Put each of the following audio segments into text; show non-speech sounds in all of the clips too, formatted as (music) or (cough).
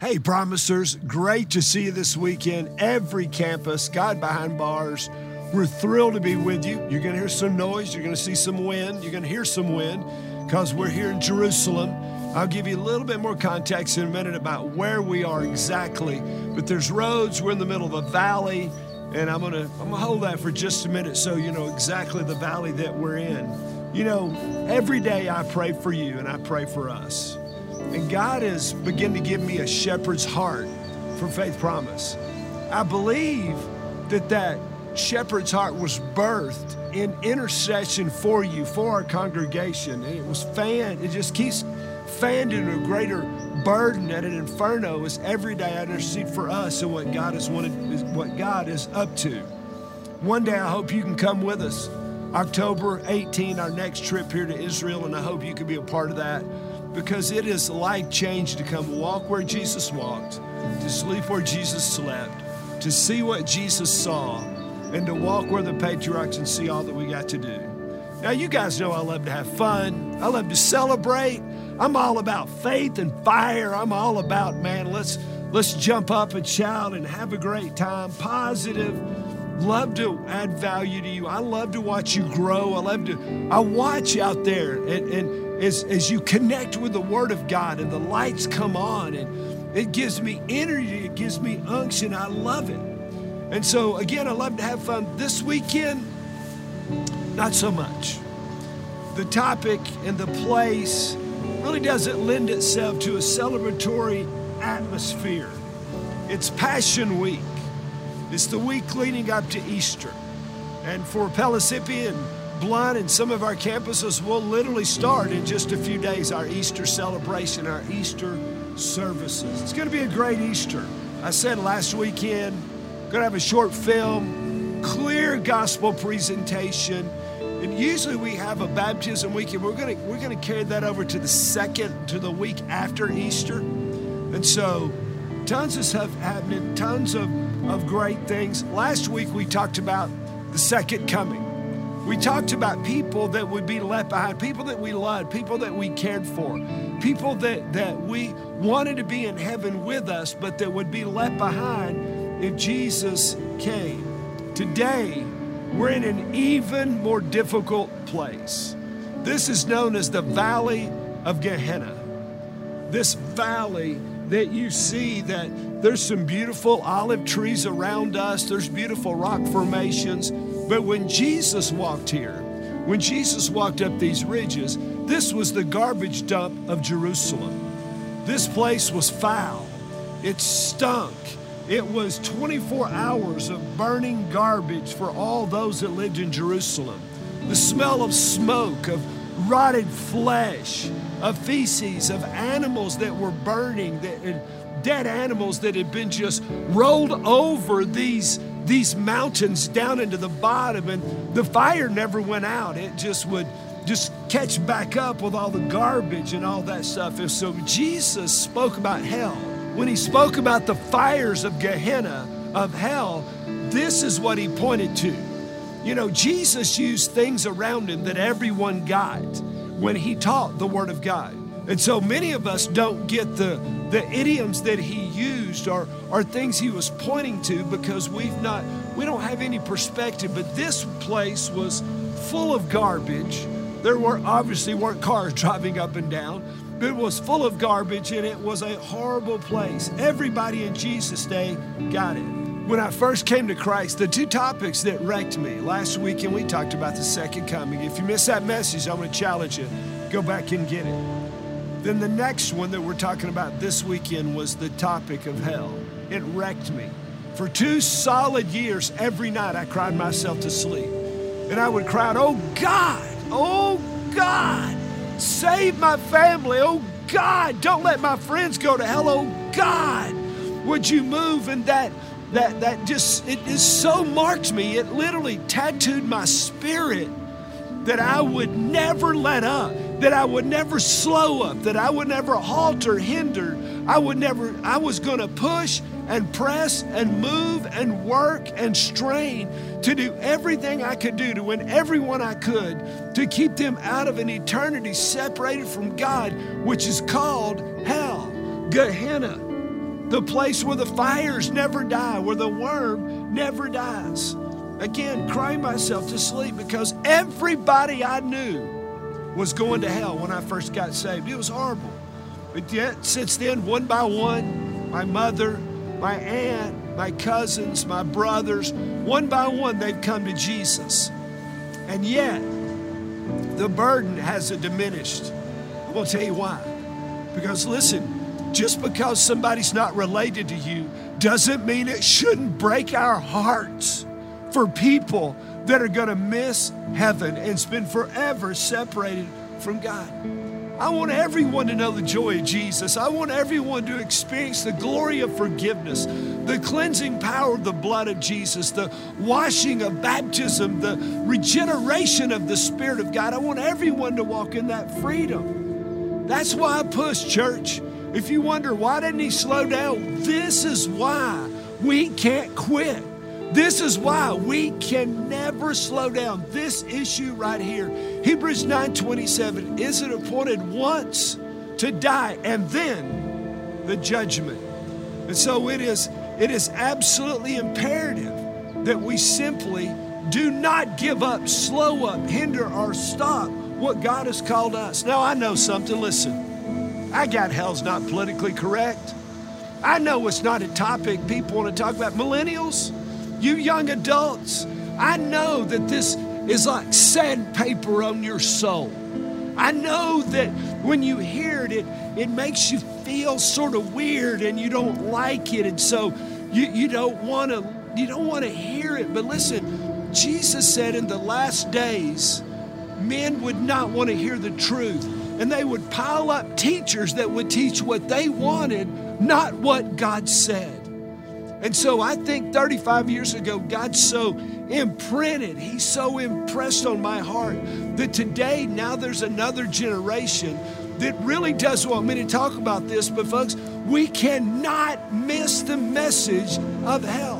Hey, promisers, great to see you this weekend. Every campus, God behind bars. We're thrilled to be with you. You're going to hear some noise, you're going to see some wind, you're going to hear some wind because we're here in Jerusalem. I'll give you a little bit more context in a minute about where we are exactly. But there's roads, we're in the middle of a valley, and I'm going to I'm going to hold that for just a minute so you know exactly the valley that we're in. You know, every day I pray for you and I pray for us. And God has begun to give me a shepherd's heart for Faith Promise. I believe that that shepherd's heart was birthed in intercession for you, for our congregation. And it was fanned, it just keeps fanned into a greater burden at an inferno as every day I intercede for us and what God has wanted, what God is up to. One day I hope you can come with us. October 18, our next trip here to Israel, and I hope you can be a part of that because it is life change to come walk where Jesus walked, to sleep where Jesus slept, to see what Jesus saw, and to walk where the patriarchs and see all that we got to do. Now, you guys know I love to have fun, I love to celebrate. I'm all about faith and fire. I'm all about, man, let's let's jump up and shout and have a great time. Positive. Love to add value to you. I love to watch you grow. I love to I watch out there and, and as, as you connect with the Word of God and the lights come on and it gives me energy, it gives me unction. I love it. And so, again, I love to have fun. This weekend, not so much. The topic and the place really doesn't lend itself to a celebratory atmosphere. It's Passion Week, it's the week leading up to Easter. And for Pellissippi and Blount and some of our campuses will literally start in just a few days our Easter celebration, our Easter services. It's going to be a great Easter. I said last weekend, going to have a short film, clear gospel presentation. And usually we have a baptism weekend. We're going to we're going to carry that over to the second to the week after Easter. And so tons of stuff happening, tons of, of great things. Last week we talked about the second coming. We talked about people that would be left behind, people that we loved, people that we cared for, people that, that we wanted to be in heaven with us, but that would be left behind if Jesus came. Today, we're in an even more difficult place. This is known as the Valley of Gehenna. This valley that you see that there's some beautiful olive trees around us, there's beautiful rock formations. But when Jesus walked here, when Jesus walked up these ridges, this was the garbage dump of Jerusalem. This place was foul, it stunk. It was 24 hours of burning garbage for all those that lived in Jerusalem. The smell of smoke, of rotted flesh, of feces, of animals that were burning, that dead animals that had been just rolled over these these mountains down into the bottom and the fire never went out. It just would just catch back up with all the garbage and all that stuff. And so jesus spoke about hell. When he spoke about the fires of gehenna of hell this is what he pointed to. You know jesus used things around him that everyone got when he taught the word of god and so many of us don't get the, the idioms that he used or, or things he was pointing to because we've not, we don't have any perspective. But this place was full of garbage. There were obviously weren't cars (laughs) driving up and down. It was full of garbage and it was a horrible place. Everybody in Jesus' day got it. When I first came to Christ, the two topics that wrecked me last weekend, we talked about the second coming. If you missed that message, I'm going to challenge you go back and get it. Then the next one that we're talking about this weekend was the topic of hell. It wrecked me. For two solid years, every night I cried myself to sleep. And I would cry out, Oh God, oh God, save my family. Oh God, don't let my friends go to hell. Oh God, would you move? And that that that just it just so marked me. It literally tattooed my spirit that I would never let up that I would never slow up, that I would never halt or hinder. I would never, I was going to push and press and move and work and strain to do everything I could do to win everyone I could to keep them out of an eternity separated from God, which is called hell, Gehenna. the place where the fires never die, where the worm never dies. Again, crying myself to sleep because everybody I knew was going to hell when I first got saved. It was horrible. But yet, since then, one by one, my mother, my aunt, my cousins, my brothers, one by one, they've come to Jesus. And yet, the burden hasn't diminished. I'm going to tell you why. Because listen, just because somebody's not related to you doesn't mean it shouldn't break our hearts for people that are going to miss heaven and spend forever separated from God. I want everyone to know the joy of Jesus. I want everyone to experience the glory of forgiveness, the cleansing power of the blood of Jesus, the washing of baptism, the regeneration of the Spirit of God. I want everyone to walk in that freedom. That's why I push, church. If you wonder why didn't he slow down, this is why we can't quit. This is why we can never slow down. This issue right here, Hebrews 9:27, is it appointed once to die and then the judgment. And so it is it is absolutely imperative that we simply do not give up, slow up, hinder or stop what God has called us. Now I know something, listen. I got hell's not politically correct. I know it's not a topic people want to talk about. Millennials, you young adults, I know that this is like sandpaper on your soul. I know that when you hear it, it, it makes you feel sort of weird and you don't like it. And so you, you don't want to you don't want to hear it. But listen, Jesus said in the last days, men would not want to hear the truth. And they would pile up teachers that would teach what they wanted, not what God said. And so I think 35 years ago, God so imprinted, He's so impressed on my heart that today, now there's another generation that really does want me to talk about this. But, folks, we cannot miss the message of hell.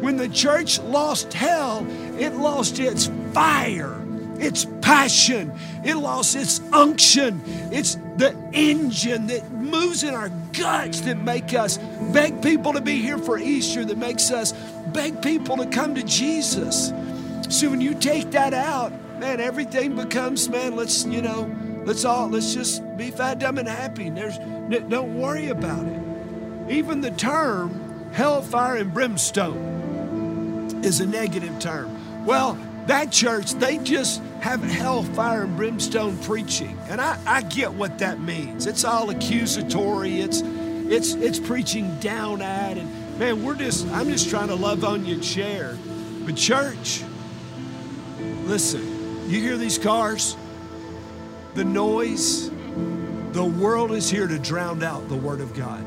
When the church lost hell, it lost its fire, its passion, it lost its unction, it's the engine that moves in our guts that make us beg people to be here for Easter, that makes us beg people to come to Jesus. So when you take that out, man, everything becomes, man, let's, you know, let's all, let's just be fat, dumb, and happy. There's, don't worry about it. Even the term hellfire and brimstone is a negative term. Well, that church, they just have hellfire and brimstone preaching. And I, I get what that means. It's all accusatory. It's it's it's preaching down at and man, we're just I'm just trying to love on you and share. But church, listen, you hear these cars? The noise, the world is here to drown out the word of God.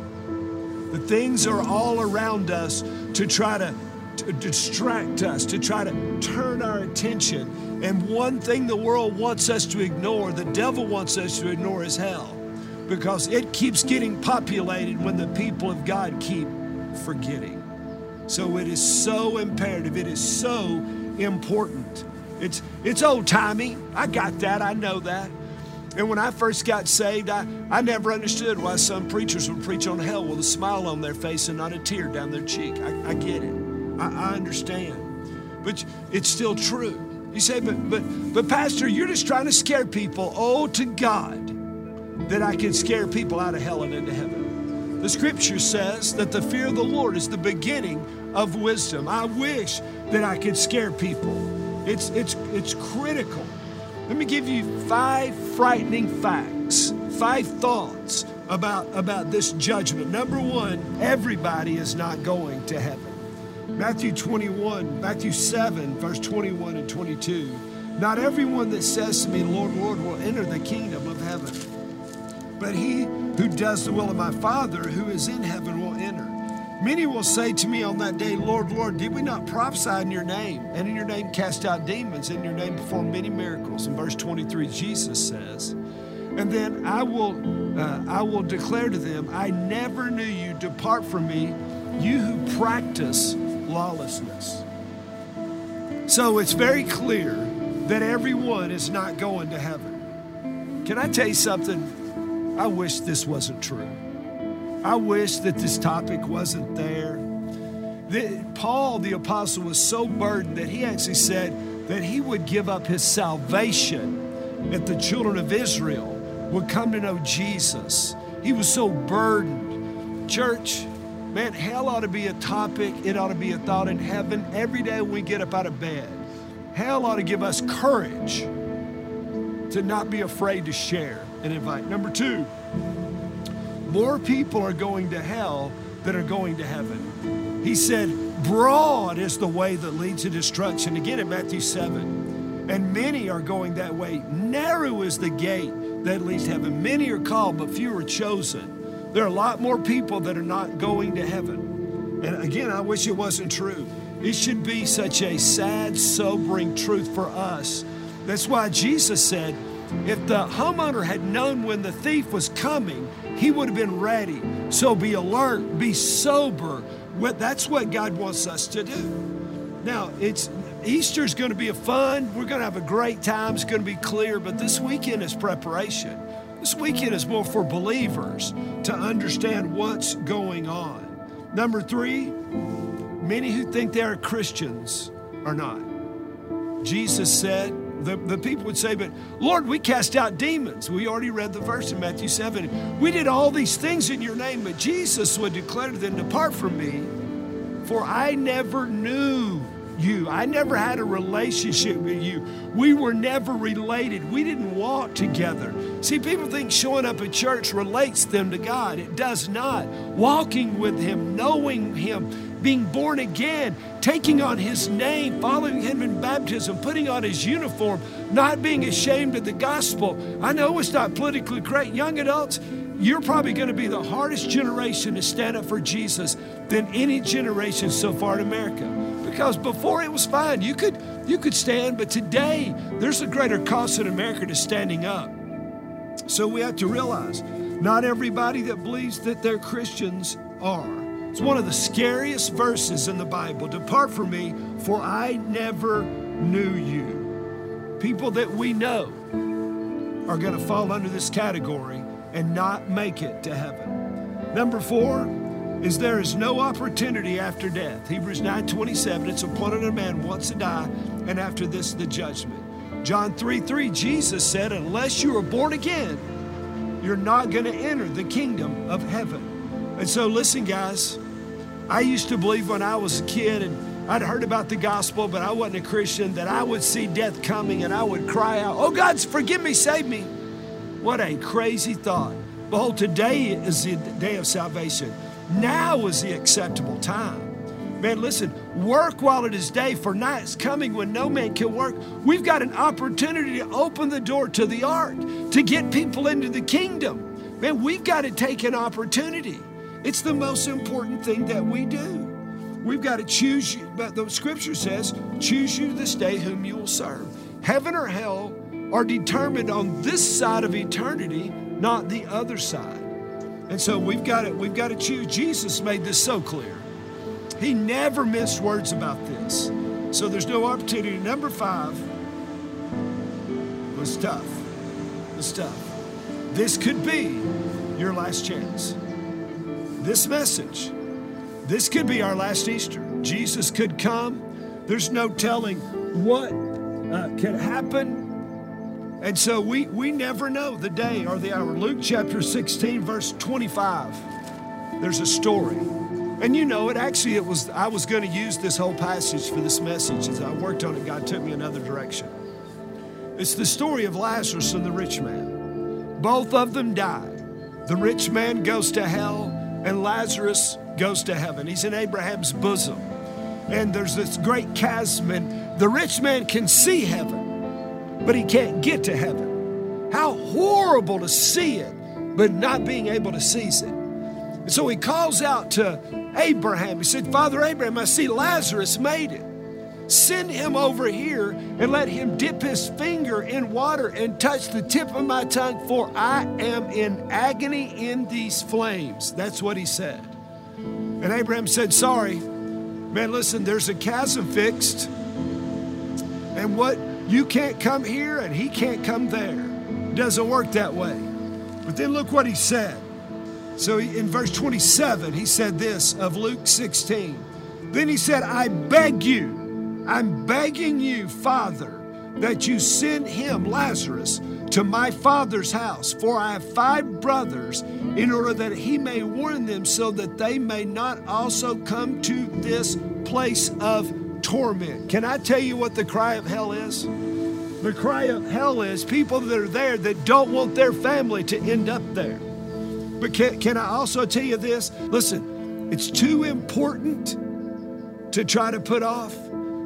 The things are all around us to try to to distract us, to try to turn our attention. And one thing the world wants us to ignore, the devil wants us to ignore, is hell. Because it keeps getting populated when the people of God keep forgetting. So it is so imperative, it is so important. It's, it's old timey. I got that, I know that. And when I first got saved, I, I never understood why some preachers would preach on hell with a smile on their face and not a tear down their cheek. I, I get it. I, I understand. But it's still true. You say, but, but, but, Pastor, you're just trying to scare people. Oh, to God that I can scare people out of hell and into heaven. The scripture says that the fear of the Lord is the beginning of wisdom. I wish that I could scare people. It's, it's, it's critical. Let me give you five frightening facts, five thoughts about, about this judgment. Number one, everybody is not going to heaven. Matthew 21, Matthew 7, verse 21 and 22. Not everyone that says to me, Lord, Lord, will enter the kingdom of heaven, but he who does the will of my Father who is in heaven will enter. Many will say to me on that day, Lord, Lord, did we not prophesy in your name, and in your name cast out demons, in your name perform many miracles? In verse 23, Jesus says, and then I will, uh, I will declare to them, I never knew you. Depart from me, you who practice lawlessness. So it's very clear that everyone is not going to heaven. Can I tell you something? I wish this wasn't true. I wish that this topic wasn't there. The, Paul, the apostle, was so burdened that he actually said that he would give up his salvation if the children of Israel would come to know Jesus. He was so burdened. Church, man, hell ought to be a topic, it ought to be a thought in heaven every day when we get up out of bed. Hell ought to give us courage to not be afraid to share and invite. Number two, more people are going to hell than are going to heaven. He said, Broad is the way that leads to destruction. Again in Matthew 7. And many are going that way. Narrow is the gate that leads to heaven. Many are called, but few are chosen. There are a lot more people that are not going to heaven. And again, I wish it wasn't true. It should be such a sad, sobering truth for us. That's why Jesus said, if the homeowner had known when the thief was coming, he would have been ready. So be alert, be sober. That's what God wants us to do. Now, it's Easter's going to be a fun. We're going to have a great time. It's going to be clear, but this weekend is preparation. This weekend is more for believers to understand what's going on. Number three, many who think they are Christians are not. Jesus said, the, the people would say, But Lord, we cast out demons. We already read the verse in Matthew 7. We did all these things in your name, but Jesus would declare to them, Depart from me, for I never knew you. I never had a relationship with you. We were never related. We didn't walk together. See, people think showing up at church relates them to God. It does not. Walking with Him, knowing Him, being born again, taking on His name, following Him in baptism, putting on His uniform, not being ashamed of the gospel. I know it's not politically correct. Young adults, you're probably going to be the hardest generation to stand up for Jesus than any generation so far in America. Because before it was fine, you could you could stand, but today there's a greater cost in America to standing up. So we have to realize not everybody that believes that they're Christians are. It's one of the scariest verses in the Bible. Depart from me, for I never knew you. People that we know are going to fall under this category and not make it to heaven. Number four, is there is no opportunity after death. Hebrews 9 27, it's appointed a man once to die, and after this, the judgment. John 3 3, Jesus said, Unless you are born again, you're not going to enter the kingdom of heaven. And so, listen, guys, I used to believe when I was a kid and I'd heard about the gospel, but I wasn't a Christian, that I would see death coming and I would cry out, Oh, God, forgive me, save me. What a crazy thought. Behold, today is the day of salvation. Now is the acceptable time. Man, listen, work while it is day, for night is coming when no man can work. We've got an opportunity to open the door to the ark, to get people into the kingdom. Man, we've got to take an opportunity. It's the most important thing that we do. We've got to choose you, but the scripture says, choose you this day whom you will serve. Heaven or hell are determined on this side of eternity, not the other side. And so we've got to, we've got to choose. Jesus made this so clear. He never missed words about this. So there's no opportunity. Number five was tough. Was tough. This could be your last chance. This message, this could be our last Easter. Jesus could come. There's no telling what uh, can happen and so we, we never know the day or the hour. Luke chapter 16, verse 25, there's a story. And you know it. Actually, it was I was going to use this whole passage for this message. As I worked on it, God took me another direction. It's the story of Lazarus and the rich man. Both of them died. The rich man goes to hell, and Lazarus goes to heaven. He's in Abraham's bosom. And there's this great chasm, and the rich man can see heaven but he can't get to heaven. How horrible to see it, but not being able to seize it. And so he calls out to Abraham. He said, Father Abraham, I see Lazarus made it. Send him over here and let him dip his finger in water and touch the tip of my tongue, for I am in agony in these flames. That's what he said. And Abraham said, Sorry, man, listen, there's a chasm fixed. And what you can't come here and he can't come there. It doesn't work that way. But then look what he said. So in verse 27, he said this of Luke 16. Then he said, I beg you, I'm begging you, Father, that you send him, Lazarus, to my father's house, for I have five brothers, in order that he may warn them so that they may not also come to this place of torment. Can I tell you what the cry of hell is? The cry of hell is people that are there that don't want their family to end up there. But can, can I also tell you this? Listen, it's too important to try to put off.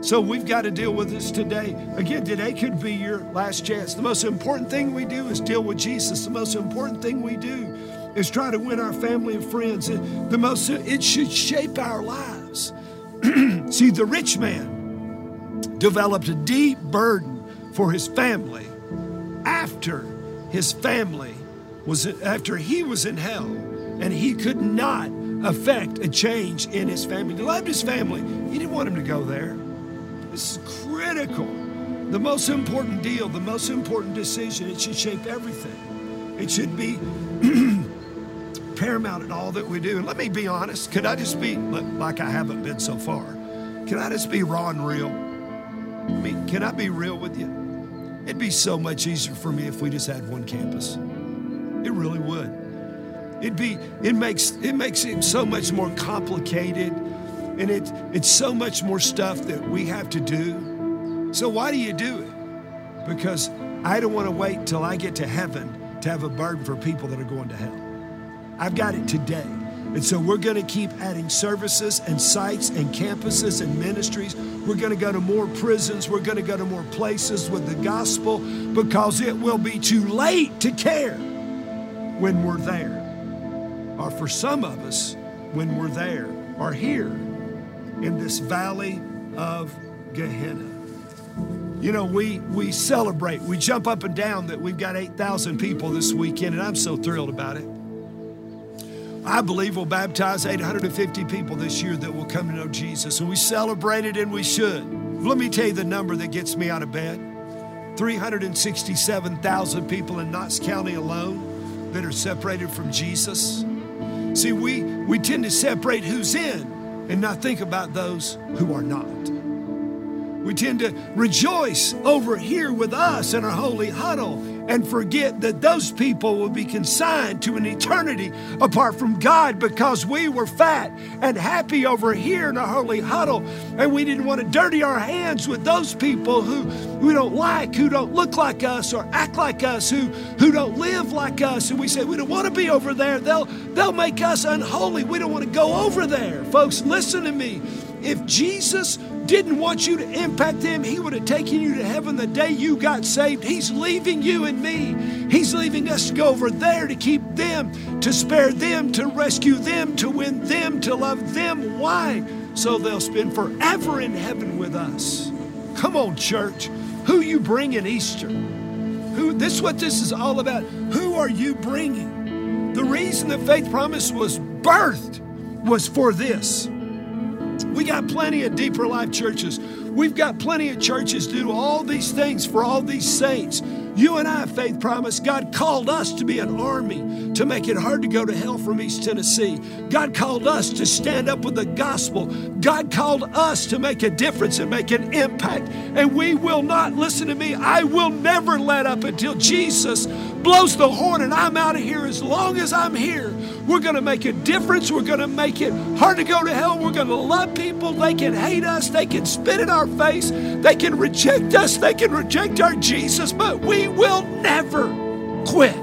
So we've got to deal with this today. Again, today could be your last chance. The most important thing we do is deal with Jesus. The most important thing we do is try to win our family and friends. The most it should shape our lives. (clears throat) See, the rich man developed a deep burden for his family after his family was after he was in hell and he could not affect a change in his family. He loved his family. He didn't want him to go there. This is critical. The most important deal, the most important decision, it should shape everything. It should be (clears throat) paramount in all that we do. And let me be honest. Could I just be, like I haven't been so far, can I just be raw and real? I mean, can I be real with you? It'd be so much easier for me if we just had one campus. It really would. It'd be, it makes it makes it so much more complicated and it, it's so much more stuff that we have to do. So why do you do it? Because I don't want to wait till I get to heaven to have a burden for people that are going to hell. I've got it today. And so we're going to keep adding services and sites and campuses and ministries. We're going to go to more prisons. We're going to go to more places with the gospel because it will be too late to care when we're there. Or for some of us, when we're there or here in this valley of Gehenna. You know, we, we celebrate, we jump up and down that we've got 8,000 people this weekend, and I'm so thrilled about it. I believe we'll baptize 850 people this year that will come to know Jesus, and we celebrate it, and we should. Let me tell you the number that gets me out of bed 367,000 people in Knox County alone that are separated from Jesus. See, we, we tend to separate who's in and not think about those who are not. We tend to rejoice over here with us in our holy huddle and forget that those people will be consigned to an eternity apart from God because we were fat and happy over here in our holy huddle and we didn't want to dirty our hands with those people who we don't like, who don't look like us or act like us, who, who don't live like us. And we say, we don't want to be over there. They'll, they'll make us unholy. We don't want to go over there. Folks, listen to me. If Jesus didn't want you to impact them, He would have taken you to heaven the day you got saved. He's leaving you and me. He's leaving us to go over there to keep them, to spare them, to rescue them, to win them, to love them. Why? So they'll spend forever in heaven with us. Come on, church. Who you bring bringing Easter? Who? This is what this is all about. Who are you bringing? The reason that Faith Promise was birthed was for this. We got plenty of deeper life churches. We've got plenty of churches do all these things for all these saints. You and I, Faith Promise, God called us to be an army to make it hard to go to hell from East Tennessee. God called us to stand up with the gospel. God called us to make a difference and make an impact. And we will not, listen to me, I will never let up until Jesus blows the horn and I'm out of here as long as I'm here. We're going to make a difference. We're going to make it hard to go to hell. We're going to love people. They can hate us. They can spit in our face. They can reject us. They can reject our Jesus, but we will never quit.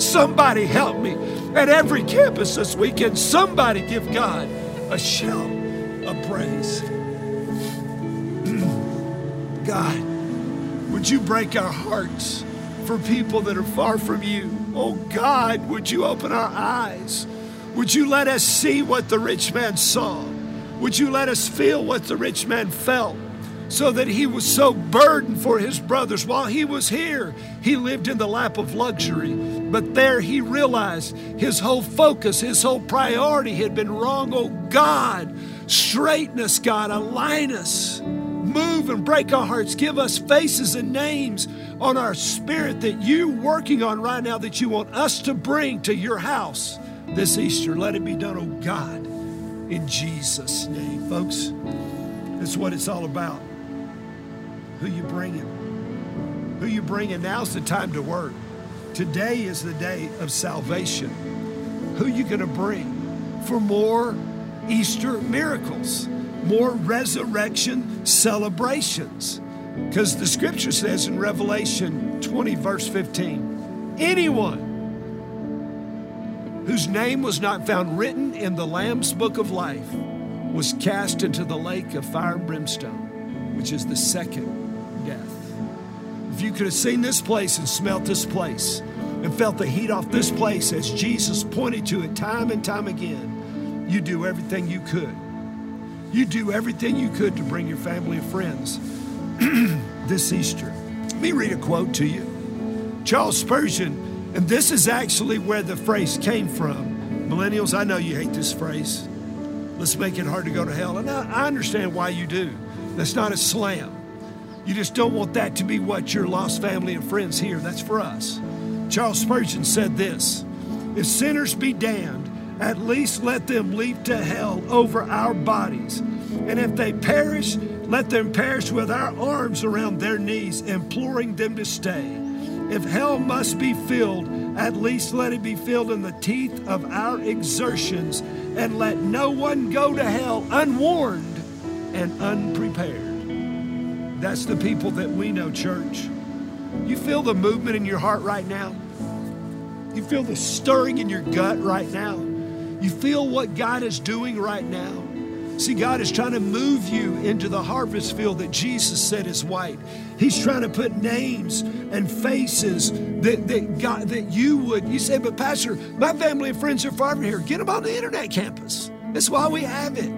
Somebody help me. At every campus this weekend, somebody give God a shout of praise. (clears throat) God, would you break our hearts for people that are far from you? Oh God, would you open our eyes? Would you let us see what the rich man saw? Would you let us feel what the rich man felt? So that he was so burdened for his brothers. While he was here, he lived in the lap of luxury. But there he realized his whole focus, his whole priority had been wrong. Oh God, straighten us, God, align us, move and break our hearts, give us faces and names on our spirit that you're working on right now that you want us to bring to your house this Easter. Let it be done, oh God, in Jesus' name. Folks, that's what it's all about. Who you bringing? Who you bringing? Now's the time to work. Today is the day of salvation. Who you going to bring for more Easter miracles, more resurrection celebrations? Because the scripture says in Revelation 20, verse 15, anyone whose name was not found written in the Lamb's book of life was cast into the lake of fire and brimstone, which is the second death. If you could have seen this place and smelt this place and felt the heat off this place as Jesus pointed to it time and time again, you do everything you could. You do everything you could to bring your family and friends (clears throat) this Easter. Let me read a quote to you. Charles Spurgeon and this is actually where the phrase came from. Millennials, I know you hate this phrase. Let's make it hard to go to hell. And I, I understand why you do. That's not a slam. You just don't want that to be what your lost family and friends hear. That's for us. Charles Spurgeon said this If sinners be damned, at least let them leap to hell over our bodies. And if they perish, let them perish with our arms around their knees, imploring them to stay. If hell must be filled, at least let it be filled in the teeth of our exertions, and let no one go to hell unwarned and unprepared. That's the people that we know, church. You feel the movement in your heart right now? You feel the stirring in your gut right now? You feel what God is doing right now? See, God is trying to move you into the harvest field that Jesus said is white. He's trying to put names and faces that, that God that you would. You say, but Pastor, my family and friends are far from here. Get them on the internet campus. That's why we have it.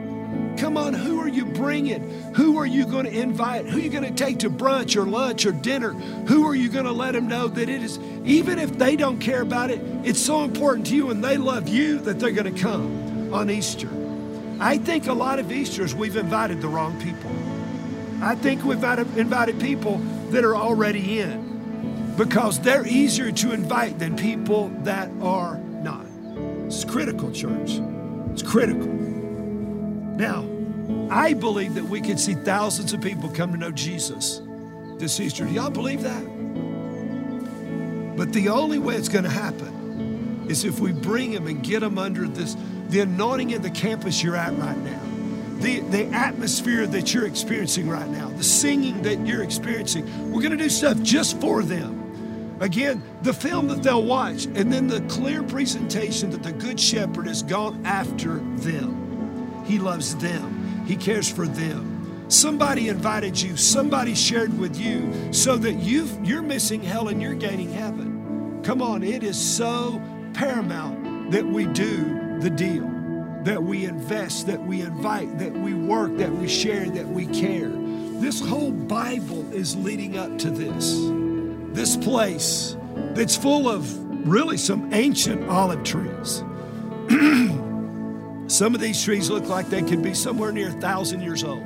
Come on, who are you bringing? Who are you going to invite? Who are you going to take to brunch or lunch or dinner? Who are you going to let them know that it is, even if they don't care about it, it's so important to you and they love you that they're going to come on Easter. I think a lot of Easters we've invited the wrong people. I think we've invited people that are already in because they're easier to invite than people that are not. It's critical, church. It's critical. Now, I believe that we could see thousands of people come to know Jesus this Easter. Do y'all believe that? But the only way it's going to happen is if we bring them and get them under this the anointing of the campus you're at right now, the, the atmosphere that you're experiencing right now, the singing that you're experiencing. We're going to do stuff just for them. Again, the film that they'll watch, and then the clear presentation that the Good Shepherd has gone after them. He loves them, He cares for them. Somebody invited you, somebody shared with you so that you you're missing hell and you're gaining heaven. Come on, it is so paramount that we do the deal. That we invest, that we invite, that we work, that we share, that we care. This whole Bible is leading up to this. This place that's full of really some ancient olive trees. (clears throat) some of these trees look like they could be somewhere near a thousand years old.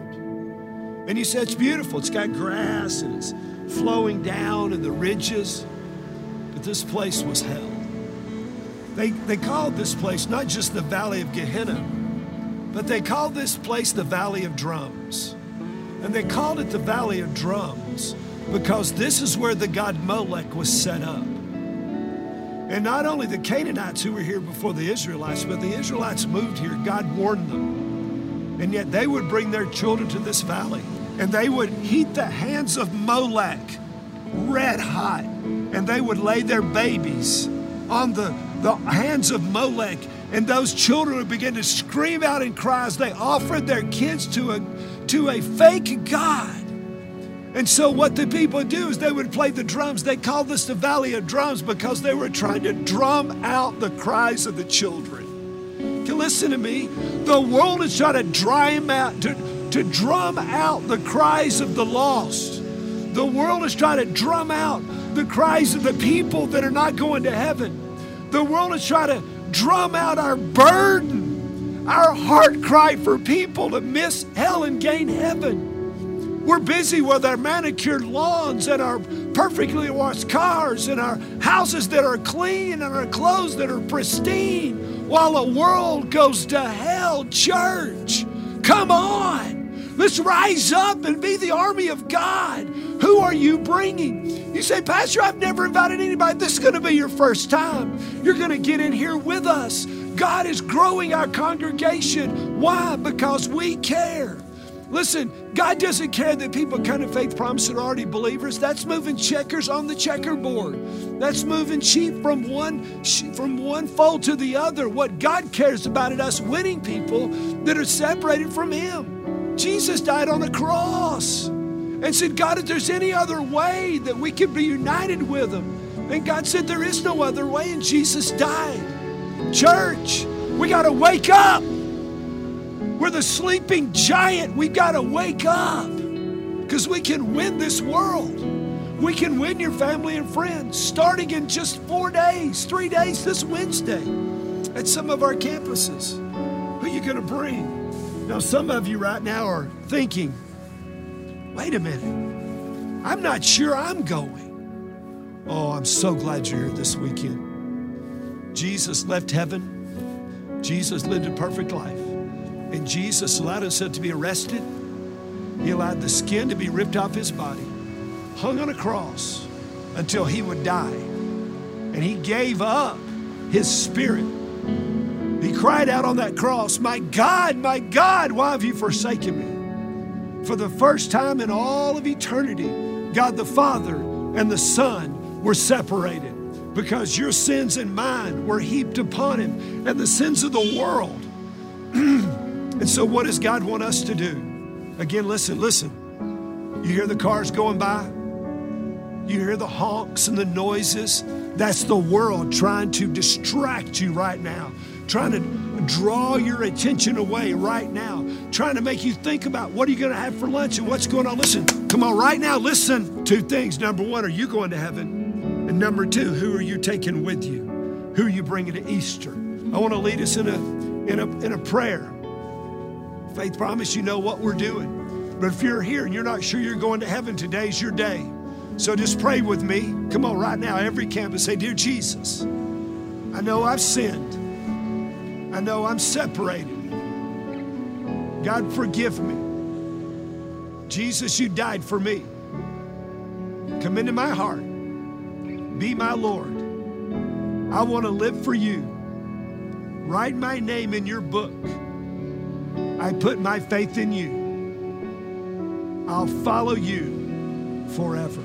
And you say it's beautiful. It's got grass and it's flowing down in the ridges. But this place was hell. They, they called this place not just the Valley of Gehenna, but they called this place the Valley of Drums. And they called it the Valley of Drums because this is where the god Molech was set up. And not only the Canaanites who were here before the Israelites, but the Israelites moved here. God warned them. And yet they would bring their children to this valley and they would heat the hands of Molech red hot and they would lay their babies on the the hands of Molech. And those children would begin to scream out in cries. They offered their kids to a, to a fake God. And so, what the people do is they would play the drums. They called this the Valley of Drums because they were trying to drum out the cries of the children. You listen to me. The world is trying to them out, to, to drum out the cries of the lost. The world is trying to drum out the cries of the people that are not going to heaven. The world is trying to drum out our burden, our heart cry for people to miss hell and gain heaven. We're busy with our manicured lawns and our perfectly washed cars and our houses that are clean and our clothes that are pristine. while the world goes to hell. Church, come on. Let's rise up and be the army of God. Who are you bringing? You say, Pastor, I've never invited anybody. This is going to be your first time. You're going to get in here with us. God is growing our congregation. Why? Because we care. Listen, God doesn't care that people come to faith promise are already believers. That's moving checkers on the checkerboard. That's moving sheep from one from one fold to the other. What God cares about is us winning people that are separated from Him. Jesus died on the cross and said, God, if there's any other way that we can be united with Him, and God said, There is no other way, and Jesus died. Church, we got to wake up. We're the sleeping giant. We got to wake up because we can win this world. We can win your family and friends starting in just four days, three days this Wednesday at some of our campuses. Who are you going to bring? Now, some of you right now are thinking, wait a minute, I'm not sure I'm going. Oh, I'm so glad you're here this weekend. Jesus left heaven, Jesus lived a perfect life. And Jesus allowed himself to be arrested. He allowed the skin to be ripped off his body, hung on a cross until he would die. And he gave up his spirit. He cried out on that cross, My God, my God, why have you forsaken me? For the first time in all of eternity, God the Father and the Son were separated because your sins and mine were heaped upon him and the sins of the world. (clears throat) And so, what does God want us to do? Again, listen, listen. You hear the cars going by, you hear the honks and the noises. That's the world trying to distract you right now, trying to draw your attention away right now, trying to make you think about what are you going to have for lunch and what's going on. Listen, come on, right now, listen. Two things. Number one, are you going to heaven? And number two, who are you taking with you? Who are you bringing to Easter? I want to lead us in a, in a, in a prayer. Faith Promise, you know what we're doing. But if you're here and you're not sure you're going to heaven, today's your day. So just pray with me. Come on, right now, every campus, say, Dear Jesus, I know I've sinned. I know I'm separated. God, forgive me. Jesus, you died for me. Come into my heart. Be my Lord. I want to live for you. Write my name in your book. I put my faith in you. I'll follow you forever.